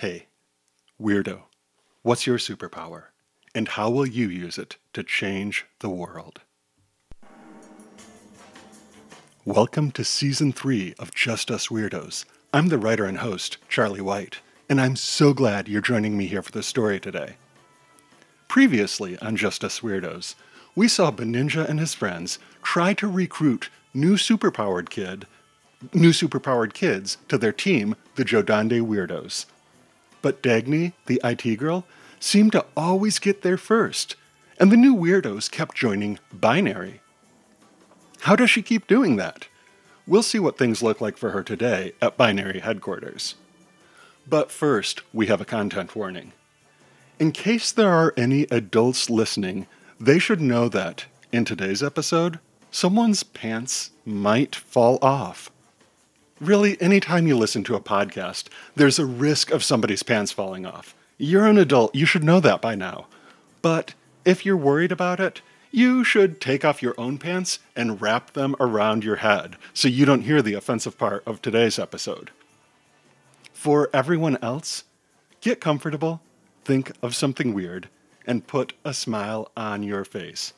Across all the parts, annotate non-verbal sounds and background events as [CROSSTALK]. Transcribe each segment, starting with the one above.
Hey, weirdo, what's your superpower? And how will you use it to change the world? Welcome to Season 3 of Just Us Weirdos. I'm the writer and host, Charlie White, and I'm so glad you're joining me here for the story today. Previously on Just Us Weirdos, we saw Baninja and his friends try to recruit new superpowered kid, new superpowered kids to their team, the Jodande Weirdos. But Dagny, the IT girl, seemed to always get there first, and the new weirdos kept joining Binary. How does she keep doing that? We'll see what things look like for her today at Binary headquarters. But first, we have a content warning. In case there are any adults listening, they should know that, in today's episode, someone's pants might fall off. Really, anytime you listen to a podcast, there's a risk of somebody's pants falling off. You're an adult, you should know that by now. But if you're worried about it, you should take off your own pants and wrap them around your head so you don't hear the offensive part of today's episode. For everyone else, get comfortable, think of something weird, and put a smile on your face.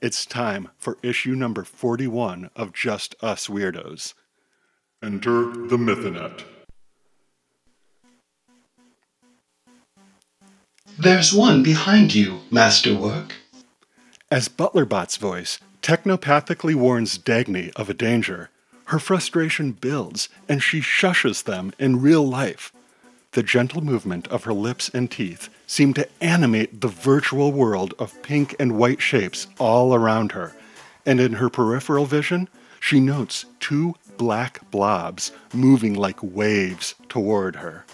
It's time for issue number 41 of Just Us Weirdos. Enter the Mythonet. There's one behind you, Masterwork. As Butlerbot's voice technopathically warns Dagny of a danger, her frustration builds and she shushes them in real life. The gentle movement of her lips and teeth seem to animate the virtual world of pink and white shapes all around her, and in her peripheral vision, she notes two black blobs moving like waves toward her.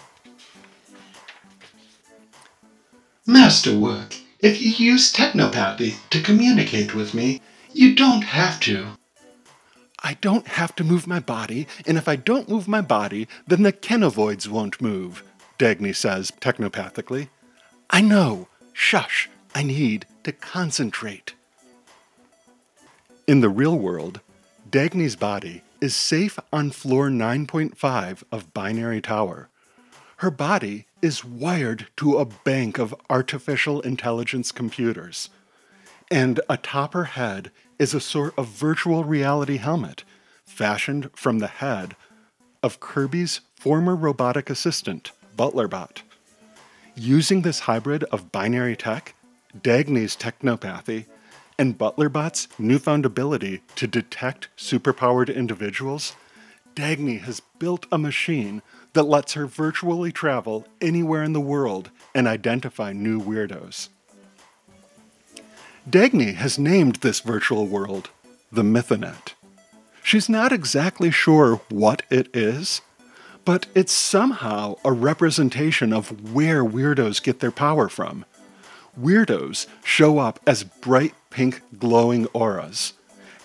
Masterwork, if you use technopathy to communicate with me, you don't have to. I don't have to move my body, and if I don't move my body, then the Kenovoids won't move, Dagny says technopathically. I know. Shush. I need to concentrate. In the real world, Dagny's body is safe on floor 9.5 of Binary Tower. Her body is wired to a bank of artificial intelligence computers. And atop her head is a sort of virtual reality helmet fashioned from the head of Kirby's former robotic assistant, Butlerbot. Using this hybrid of binary tech, Dagny's technopathy, and Butlerbot's newfound ability to detect superpowered individuals, Dagny has built a machine that lets her virtually travel anywhere in the world and identify new weirdos. Dagny has named this virtual world the Mythonet. She's not exactly sure what it is, but it's somehow a representation of where weirdos get their power from. Weirdos show up as bright pink glowing auras,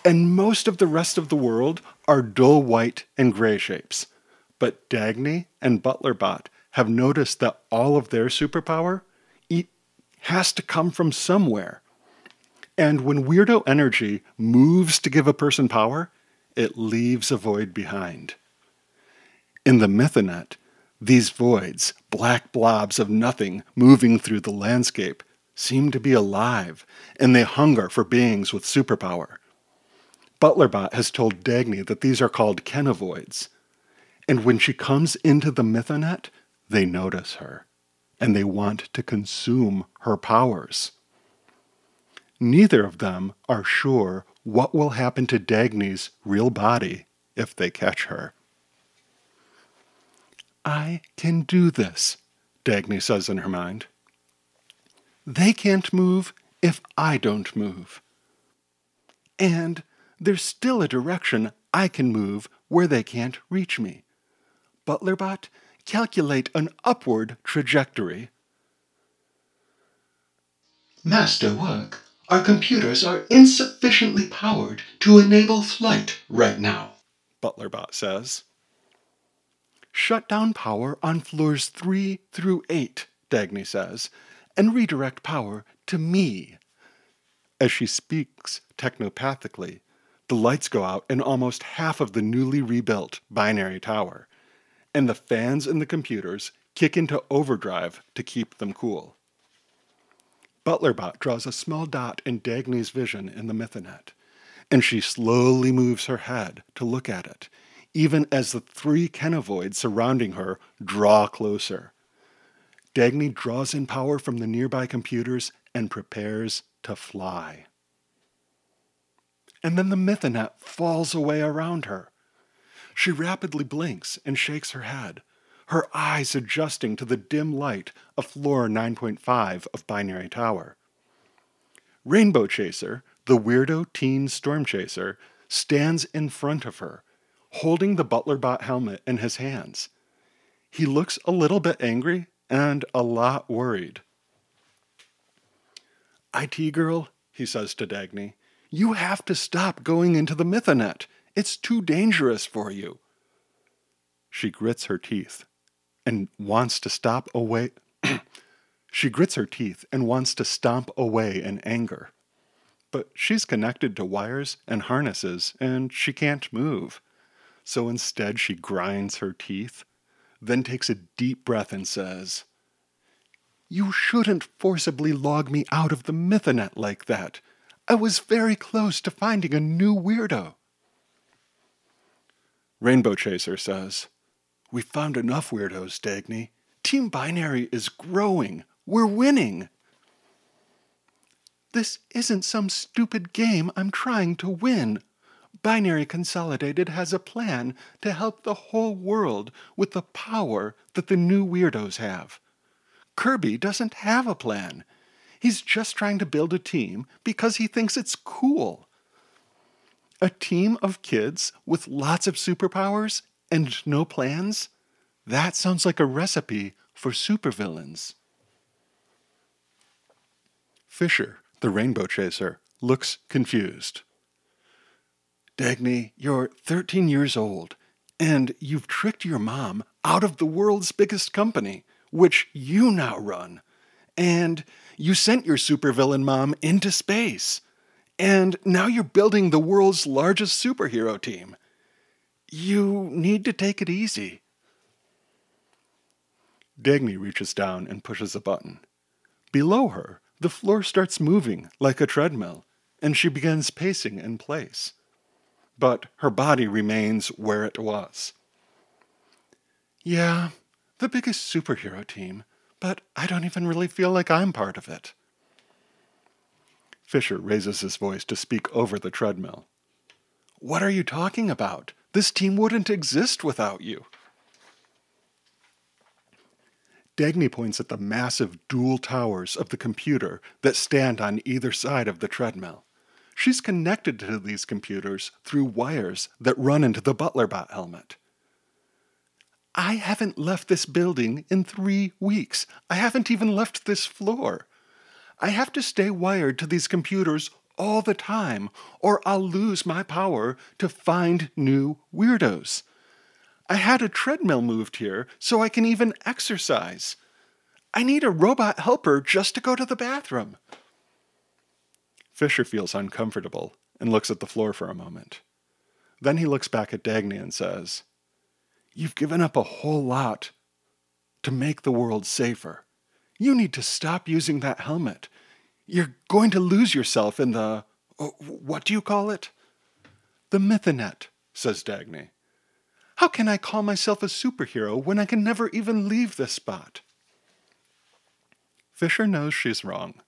and most of the rest of the world are dull white and gray shapes. But Dagny and Butlerbot have noticed that all of their superpower it has to come from somewhere. And when weirdo energy moves to give a person power, it leaves a void behind. In the Mythonet, these voids, black blobs of nothing moving through the landscape, seem to be alive, and they hunger for beings with superpower. Butlerbot has told Dagny that these are called Kenovoids, and when she comes into the Mythonet, they notice her, and they want to consume her powers. Neither of them are sure what will happen to Dagny's real body if they catch her. I can do this, Dagny says in her mind. They can't move if I don't move. And there's still a direction I can move where they can't reach me. Butlerbot, calculate an upward trajectory. Masterwork, our computers are insufficiently powered to enable flight right now, Butlerbot says. Shut down power on floors 3 through 8, Dagny says, and redirect power to me. As she speaks technopathically, the lights go out in almost half of the newly rebuilt binary tower, and the fans in the computers kick into overdrive to keep them cool. Butlerbot draws a small dot in Dagny's vision in the Mythonet, and she slowly moves her head to look at it, even as the three Kenovoids surrounding her draw closer. Dagny draws in power from the nearby computers and prepares to fly. And then the Mythonet falls away around her. She rapidly blinks and shakes her head, her eyes adjusting to the dim light of floor 9.5 of Binary Tower. Rainbow Chaser, the weirdo teen storm chaser, stands in front of her, holding the Butlerbot helmet in his hands. He looks a little bit angry and a lot worried. IT girl, he says to Dagny, you have to stop going into the Mythonet. It's too dangerous for you. She grits her teeth and wants to stop away. [CLEARS THROAT] she grits her teeth and wants to stomp away in anger. But she's connected to wires and harnesses and she can't move. So instead, she grinds her teeth then takes a deep breath and says, You shouldn't forcibly log me out of the Mythonet like that. I was very close to finding a new weirdo. Rainbow Chaser says, We found enough weirdos, Dagny. Team Binary is growing. We're winning. This isn't some stupid game I'm trying to win, Binary Consolidated has a plan to help the whole world with the power that the new weirdos have. Kirby doesn't have a plan. He's just trying to build a team because he thinks it's cool. A team of kids with lots of superpowers and no plans? That sounds like a recipe for supervillains. Fisher, the rainbow chaser, looks confused. Dagny, you're 13 years old, and you've tricked your mom out of the world's biggest company, which you now run. And you sent your supervillain mom into space. And now you're building the world's largest superhero team. You need to take it easy. Dagny reaches down and pushes a button. Below her, the floor starts moving like a treadmill, and she begins pacing in place but her body remains where it was. Yeah, the biggest superhero team, but I don't even really feel like I'm part of it. Fisher raises his voice to speak over the treadmill. What are you talking about? This team wouldn't exist without you. Dagny points at the massive dual towers of the computer that stand on either side of the treadmill. She's connected to these computers through wires that run into the Butlerbot helmet. I haven't left this building in three weeks. I haven't even left this floor. I have to stay wired to these computers all the time, or I'll lose my power to find new weirdos. I had a treadmill moved here so I can even exercise. I need a robot helper just to go to the bathroom. Fisher feels uncomfortable and looks at the floor for a moment. Then he looks back at Dagny and says, You've given up a whole lot to make the world safer. You need to stop using that helmet. You're going to lose yourself in the. Uh, what do you call it? The Mythonet, says Dagny. How can I call myself a superhero when I can never even leave this spot? Fisher knows she's wrong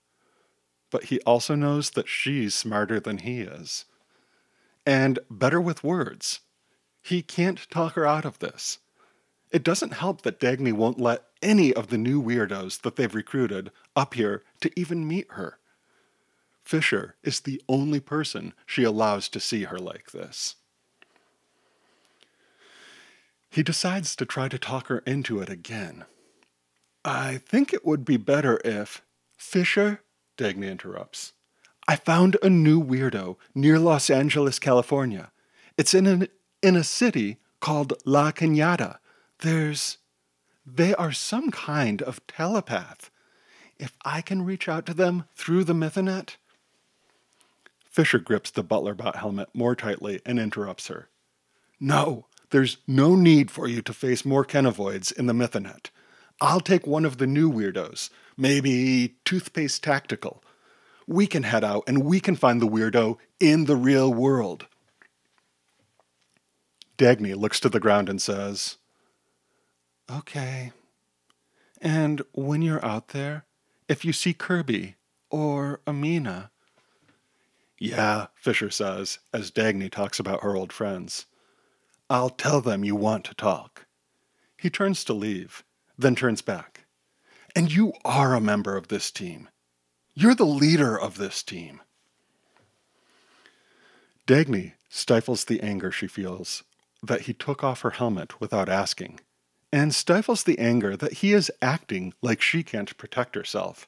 but he also knows that she's smarter than he is. And better with words. He can't talk her out of this. It doesn't help that Dagny won't let any of the new weirdos that they've recruited up here to even meet her. Fisher is the only person she allows to see her like this. He decides to try to talk her into it again. I think it would be better if. Fisher, Dagny interrupts. I found a new weirdo near Los Angeles, California. It's in, an, in a city called La Cañada. There's. They are some kind of telepath. If I can reach out to them through the Mythonet. Fisher grips the Butlerbot helmet more tightly and interrupts her. No, there's no need for you to face more Kenovoids in the Mythonet. I'll take one of the new weirdos, maybe Toothpaste Tactical. We can head out and we can find the weirdo in the real world. Dagny looks to the ground and says, Okay. And when you're out there, if you see Kirby or Amina. Yeah, Fisher says, as Dagny talks about her old friends. I'll tell them you want to talk. He turns to leave, then turns back. And you are a member of this team. You're the leader of this team. Dagny stifles the anger she feels that he took off her helmet without asking, and stifles the anger that he is acting like she can't protect herself,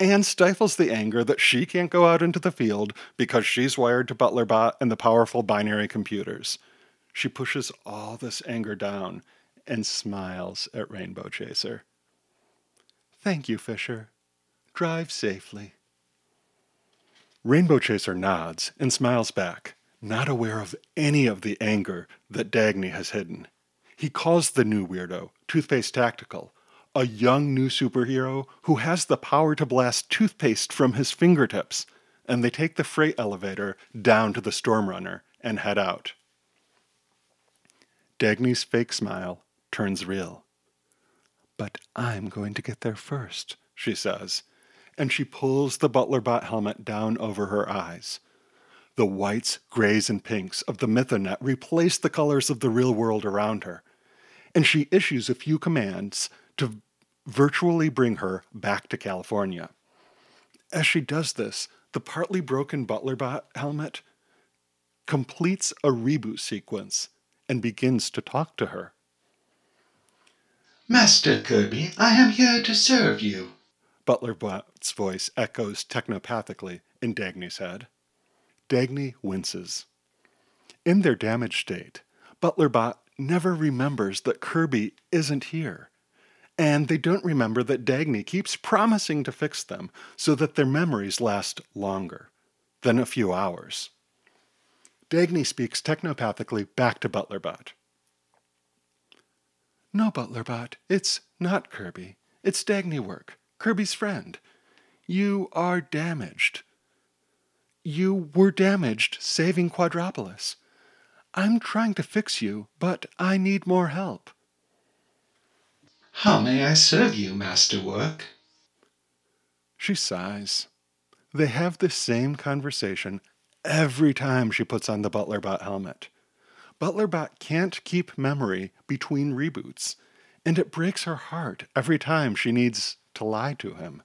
and stifles the anger that she can't go out into the field because she's wired to ButlerBot and the powerful binary computers. She pushes all this anger down and smiles at Rainbow Chaser. Thank you, Fisher. Drive safely. Rainbow Chaser nods and smiles back, not aware of any of the anger that Dagny has hidden. He calls the new weirdo Toothpaste Tactical, a young new superhero who has the power to blast toothpaste from his fingertips, and they take the freight elevator down to the Stormrunner and head out. Dagny's fake smile turns real. But I'm going to get there first, she says, and she pulls the ButlerBot helmet down over her eyes. The whites, grays, and pinks of the Mythonet replace the colors of the real world around her, and she issues a few commands to virtually bring her back to California. As she does this, the partly broken ButlerBot helmet completes a reboot sequence and begins to talk to her. Master Kirby, I am here to serve you. ButlerBot's voice echoes technopathically in Dagny's head. Dagny winces. In their damaged state, ButlerBot never remembers that Kirby isn't here. And they don't remember that Dagny keeps promising to fix them so that their memories last longer than a few hours. Dagny speaks technopathically back to ButlerBot. No, ButlerBot, it's not Kirby. It's Dagny work, Kirby's friend. You are damaged. You were damaged saving Quadropolis. I'm trying to fix you, but I need more help. How may I serve you, Masterwork? She sighs. They have the same conversation every time she puts on the ButlerBot helmet. ButlerBot can't keep memory between reboots, and it breaks her heart every time she needs to lie to him.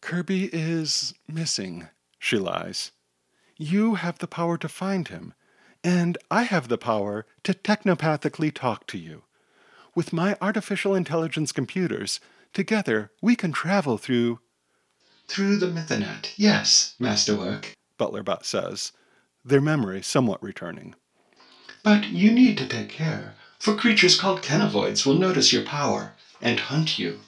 Kirby is missing, she lies. You have the power to find him, and I have the power to technopathically talk to you. With my artificial intelligence computers, together we can travel through. Through the Mythonet, yes, Masterwork, ButlerBot says, their memory somewhat returning. But you need to take care, for creatures called Kenovoids will notice your power and hunt you.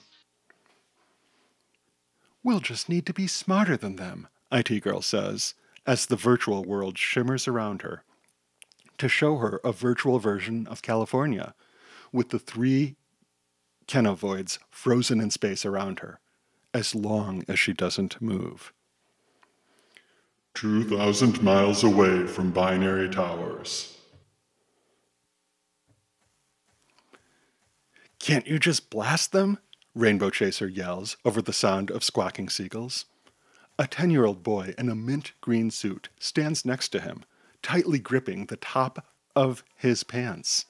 We'll just need to be smarter than them, IT Girl says, as the virtual world shimmers around her, to show her a virtual version of California, with the three Kenovoids frozen in space around her, as long as she doesn't move. 2,000 miles away from binary towers. Can't you just blast them? Rainbow Chaser yells over the sound of squawking seagulls. A 10 year old boy in a mint green suit stands next to him, tightly gripping the top of his pants.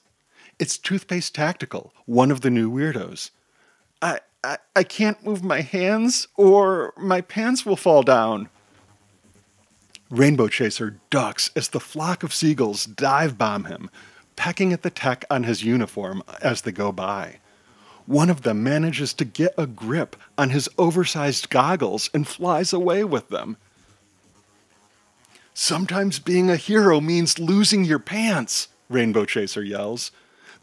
It's Toothpaste Tactical, one of the new weirdos. I, I, I can't move my hands or my pants will fall down. Rainbow Chaser ducks as the flock of seagulls dive bomb him, pecking at the tech on his uniform as they go by. One of them manages to get a grip on his oversized goggles and flies away with them. Sometimes being a hero means losing your pants, Rainbow Chaser yells.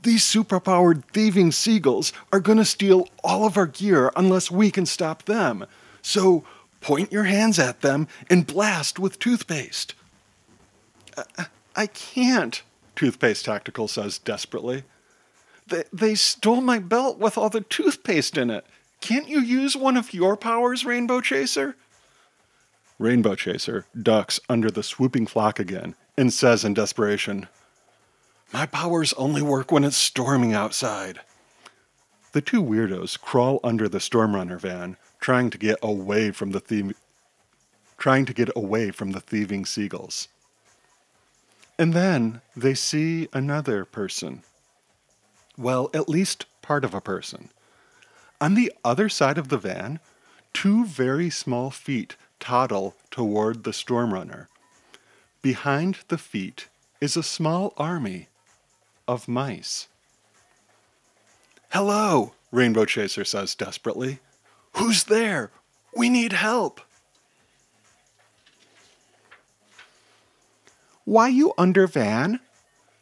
These superpowered thieving seagulls are going to steal all of our gear unless we can stop them. So point your hands at them and blast with toothpaste. I, I can't, Toothpaste Tactical says desperately. They, they stole my belt with all the toothpaste in it. Can't you use one of your powers, Rainbow Chaser? Rainbow Chaser ducks under the swooping flock again and says in desperation, My powers only work when it's storming outside. The two weirdos crawl under the Stormrunner van, trying to get away from the thie- trying to get away from the thieving seagulls. And then they see another person. Well, at least part of a person. On the other side of the van, two very small feet toddle toward the Stormrunner. Behind the feet is a small army of mice. Hello, Rainbow Chaser says desperately. Who's there? We need help. Why you under van?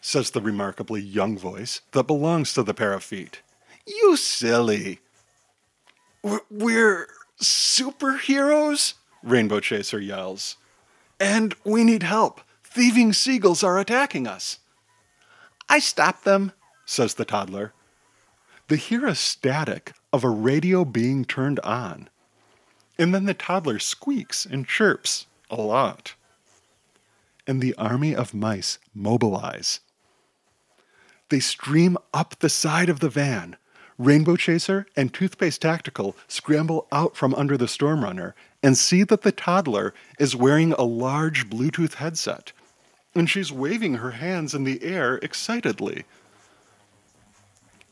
says the remarkably young voice that belongs to the pair of feet. You silly. We're superheroes? Rainbow Chaser yells. And we need help. Thieving seagulls are attacking us. I stopped them, says the toddler. They hear a static of a radio being turned on. And then the toddler squeaks and chirps a lot. And the army of mice mobilize. They stream up the side of the van. Rainbow Chaser and Toothpaste Tactical scramble out from under the Stormrunner and see that the toddler is wearing a large Bluetooth headset, and she's waving her hands in the air excitedly.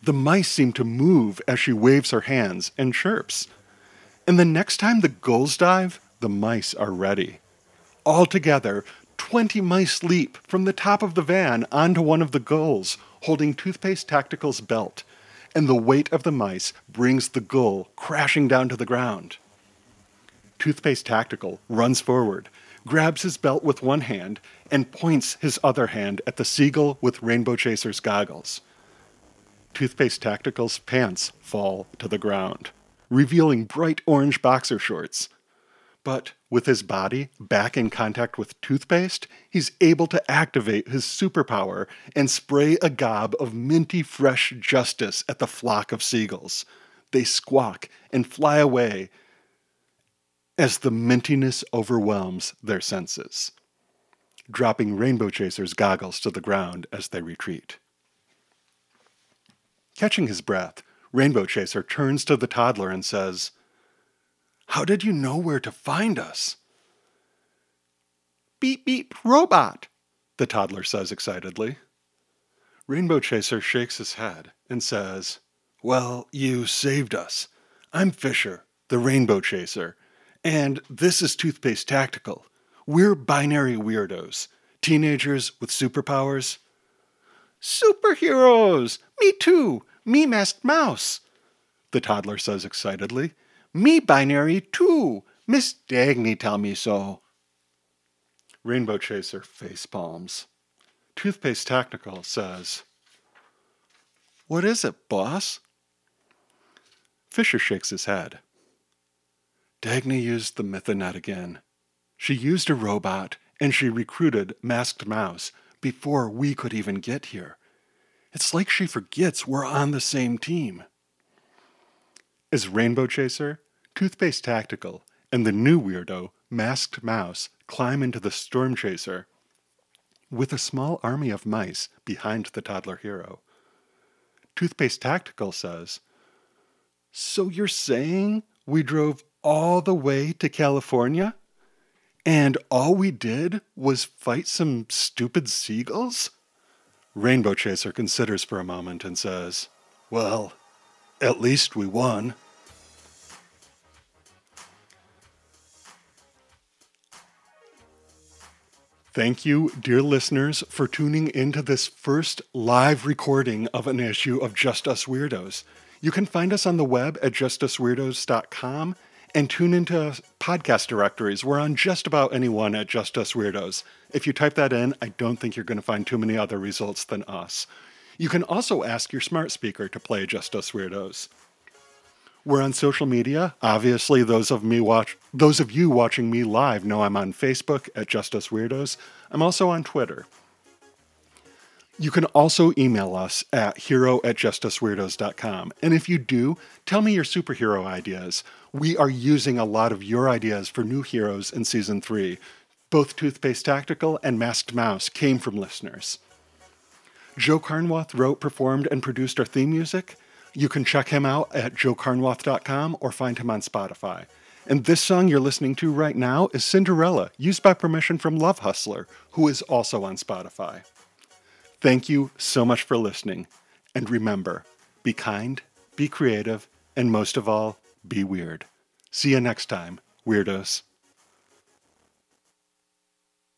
The mice seem to move as she waves her hands and chirps. And the next time the gulls dive, the mice are ready. All together, 20 mice leap from the top of the van onto one of the gulls, holding Toothpaste Tactical's belt, and the weight of the mice brings the gull crashing down to the ground. Toothpaste Tactical runs forward, grabs his belt with one hand, and points his other hand at the seagull with Rainbow Chaser's goggles. Toothpaste Tactical's pants fall to the ground, revealing bright orange boxer shorts. But with his body back in contact with toothpaste, he's able to activate his superpower and spray a gob of minty fresh justice at the flock of seagulls. They squawk and fly away as the mintiness overwhelms their senses, dropping Rainbow Chaser's goggles to the ground as they retreat. Catching his breath, Rainbow Chaser turns to the toddler and says, How did you know where to find us? Beep beep robot, the toddler says excitedly. Rainbow Chaser shakes his head and says, Well, you saved us. I'm Fisher, the Rainbow Chaser, and this is Toothpaste Tactical. We're binary weirdos, teenagers with superpowers. Superheroes! Me too! Me masked mouse! The toddler says excitedly. Me binary too! Miss Dagny tell me so. Rainbow Chaser face palms. Toothpaste Technical says, What is it, boss? Fisher shakes his head. Dagny used the Mythonet again. She used a robot and she recruited Masked Mouse before we could even get here. It's like she forgets we're on the same team. As Rainbow Chaser, Toothpaste Tactical, and the new weirdo, Masked Mouse, climb into the Storm Chaser, with a small army of mice behind the toddler hero. Toothpaste Tactical says, So you're saying we drove all the way to California? And all we did was fight some stupid seagulls? Rainbow Chaser considers for a moment and says, Well, at least we won. Thank you, dear listeners, for tuning into this first live recording of an issue of Just Us Weirdos. You can find us on the web at justusweirdos.com and tune into podcast directories. We're on just about anyone at Just Us Weirdos. If you type that in, I don't think you're going to find too many other results than us. You can also ask your smart speaker to play Just Us Weirdos. We're on social media. Obviously, those of me watch those of you watching me live know I'm on Facebook at Just Us Weirdos. I'm also on Twitter. You can also email us at hero at justusweirdos.com. And if you do, tell me your superhero ideas. We are using a lot of your ideas for new heroes in season three. Both Toothpaste Tactical and Masked Mouse came from listeners. Joe Carnwath wrote, performed, and produced our theme music. You can check him out at joecarnwath.com or find him on Spotify. And this song you're listening to right now is Cinderella, used by permission from Love Hustler, who is also on Spotify. Thank you so much for listening. And remember, be kind, be creative, and most of all, be weird. See you next time, Weirdos.